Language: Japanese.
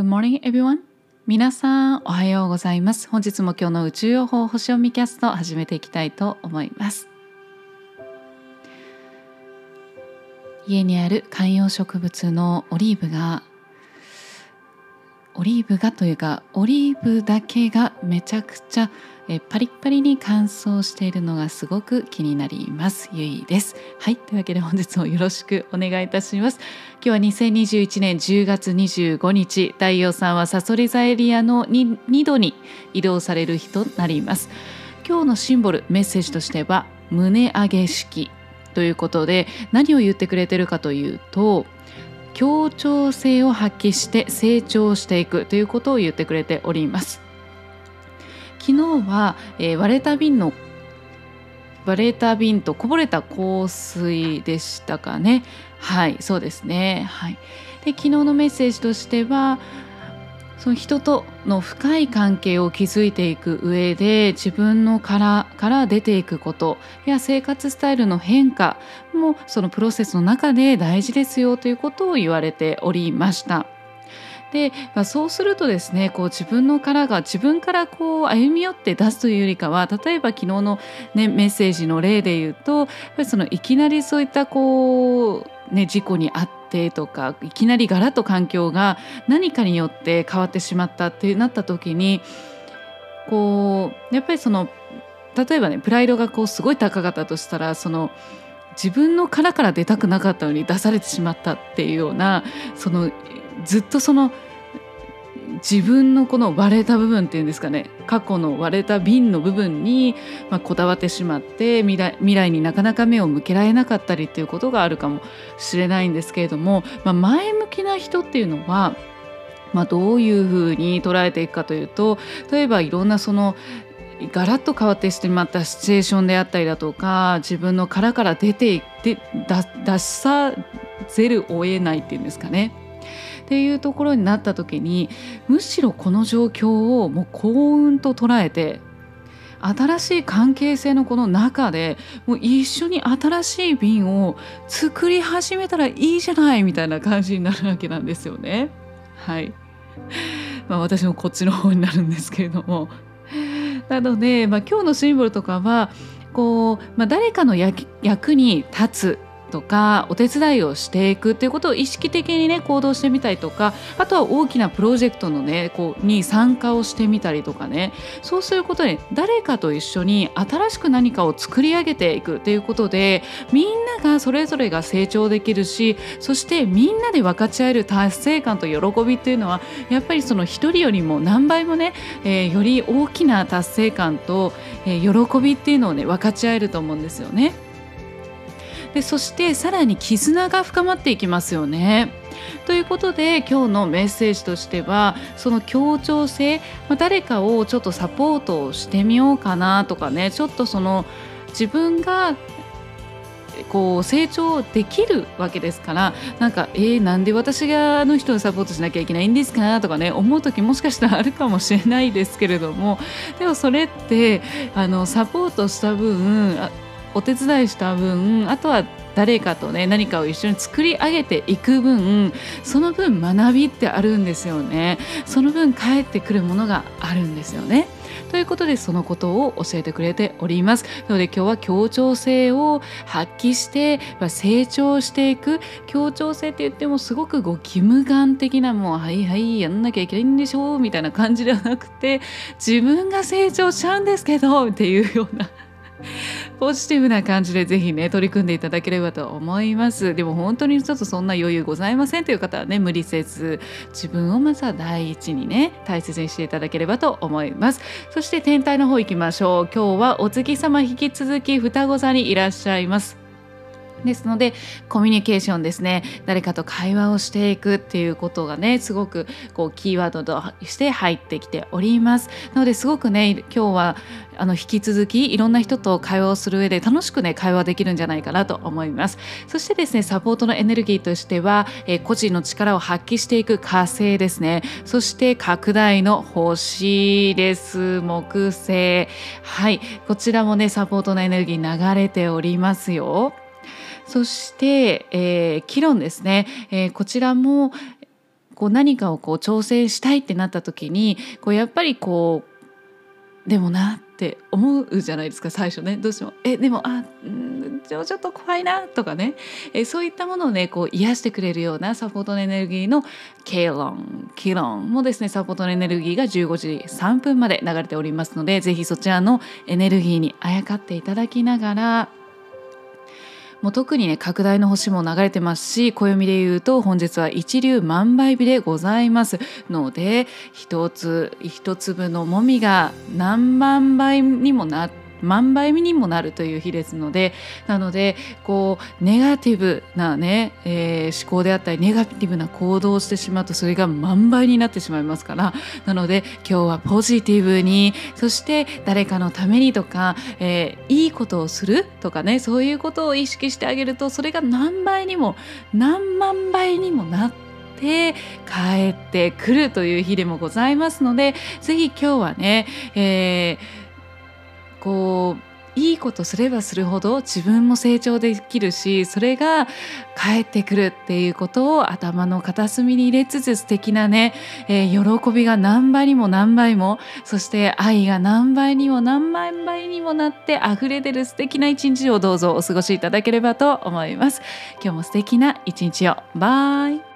Good morning, everyone. 皆さん、おはようございます。本日も今日の宇宙予報星読みキャスト始めていきたいと思います。家にある観葉植物のオリーブがオリーブがというかオリーブだけがめちゃくちゃえパリッパリに乾燥しているのがすごく気になります。ゆいです。はい。というわけで本日もよろしくお願いいたします。今日は2021年10月25日。太陽さんはサソリ座エリアの 2, 2度に移動される日となります。今日のシンボルメッセージとしては胸上げ式ということで何を言ってくれてるかというと協調性を発揮して成長していくということを言ってくれております。昨日は、えー、割れた瓶の割れた瓶とこぼれた香水でしたかね。はいそうですね。はい。で昨日のメッセージとしてはその人との深い関係を築いていく上で自分の殻から出ていくことや生活スタイルの変化もそのプロセスの中で大事ですよということを言われておりました。で、まあ、そうするとですねこう自分の殻が自分からこう歩み寄って出すというよりかは例えば昨日の、ね、メッセージの例で言うとやっぱりそのいきなりそういったこう、ね、事故に遭ってとかいきなりガラッと環境が何かによって変わってしまったってなった時にこうやっぱりその例えばねプライドがこうすごい高かったとしたらその自分の殻から出たくなかったのに出されてしまったっていうようなそのずっとその自分のこの割れた部分っていうんですかね。過去の割れた瓶の部分に、まあ、こだわってしまって未来未来になかなか目を向けられなかったりっていうことがあるかもしれないんですけれども、まあ、前向きな人っていうのは、まあ、どういうふうに捉えていくかというと例えばいろんなそのガラッと変わってしまったシチュエーションであったりだとか自分の殻から出ていって出さざるを得ないっていうんですかね。っていうところになった時にむしろこの状況をもう幸運と捉えて新しい関係性のこの中でもう一緒に新しい瓶を作り始めたらいいじゃないみたいな感じになるわけなんですよね。はい。まあ私もこっちの方になるんですけれども。なので、まあ、今日のシンボルとかはこう、まあ、誰かの役に立つとかお手伝いをしていくっていうことを意識的にね行動してみたりとかあとは大きなプロジェクトのねこうに参加をしてみたりとかねそうすることで誰かと一緒に新しく何かを作り上げていくっていうことでみんながそれぞれが成長できるしそしてみんなで分かち合える達成感と喜びっていうのはやっぱりその一人よりも何倍もね、えー、より大きな達成感と、えー、喜びっていうのをね分かち合えると思うんですよね。でそしてさらに絆が深まっていきますよね。ということで今日のメッセージとしてはその協調性、誰かをちょっとサポートしてみようかなとかねちょっとその自分がこう成長できるわけですからなんかえー、なんで私があの人をサポートしなきゃいけないんですかとかね思う時もしかしたらあるかもしれないですけれどもでもそれってあのサポートした分お手伝いした分あとは誰かとね何かを一緒に作り上げていく分その分学びってあるんですよね。その分返ってくるものがあるんですよね。ということでそのことを教えてくれております。なので今日は協調性を発揮して成長していく。協調性って言ってもすごくご義務感的なもうはいはいやんなきゃいけないんでしょうみたいな感じではなくて自分が成長しちゃうんですけどっていうようなポジティブな感じでぜひね取り組んでいただければと思います。でも本当にちょっとそんな余裕ございませんという方はね無理せず自分をまずは第一にね大切にしていただければと思います。そして天体の方行きましょう。今日はお月様引き続き双子座にいらっしゃいます。ですのでコミュニケーションですね誰かと会話をしていくっていうことがねすごくこうキーワードとして入ってきております。なのですごくね今日はあの引き続きいろんな人と会話をする上で楽しくね会話できるんじゃないかなと思います。そしてですねサポートのエネルギーとしては、えー、個人の力を発揮していく火星ですね。そして拡大の星です。木星。はい。こちらもねサポートのエネルギー流れておりますよ。そして、えー、キロンですね、えー、こちらもこう何かをこう挑戦したいってなった時にこうやっぱりこうでもなって思うじゃないですか最初ね。どうしてもえでもあんちょっと怖いなとかね。えそういったものをねこう癒してくれるようなサポートのエネルギーのケイロンキロンもですねサポートのエネルギーが15時3分まで流れておりますのでぜひそちらのエネルギーにあやかっていただきながらもう特にね拡大の星も流れてますし暦で言うと本日は一粒万倍日でございますので一つ一粒のもみが何万倍にもなって万倍にもなるという日ですのでなのでこうネガティブなね、えー、思考であったりネガティブな行動をしてしまうとそれが万倍になってしまいますからなので今日はポジティブにそして誰かのためにとか、えー、いいことをするとかねそういうことを意識してあげるとそれが何倍にも何万倍にもなって帰ってくるという日でもございますのでぜひ今日はね、えーこういいことすればするほど自分も成長できるしそれが返ってくるっていうことを頭の片隅に入れつつ素敵なね、えー、喜びが何倍にも何倍もそして愛が何倍にも何万倍にもなって溢れ出る素敵な一日をどうぞお過ごしいただければと思います。今日も素敵な一日をバイ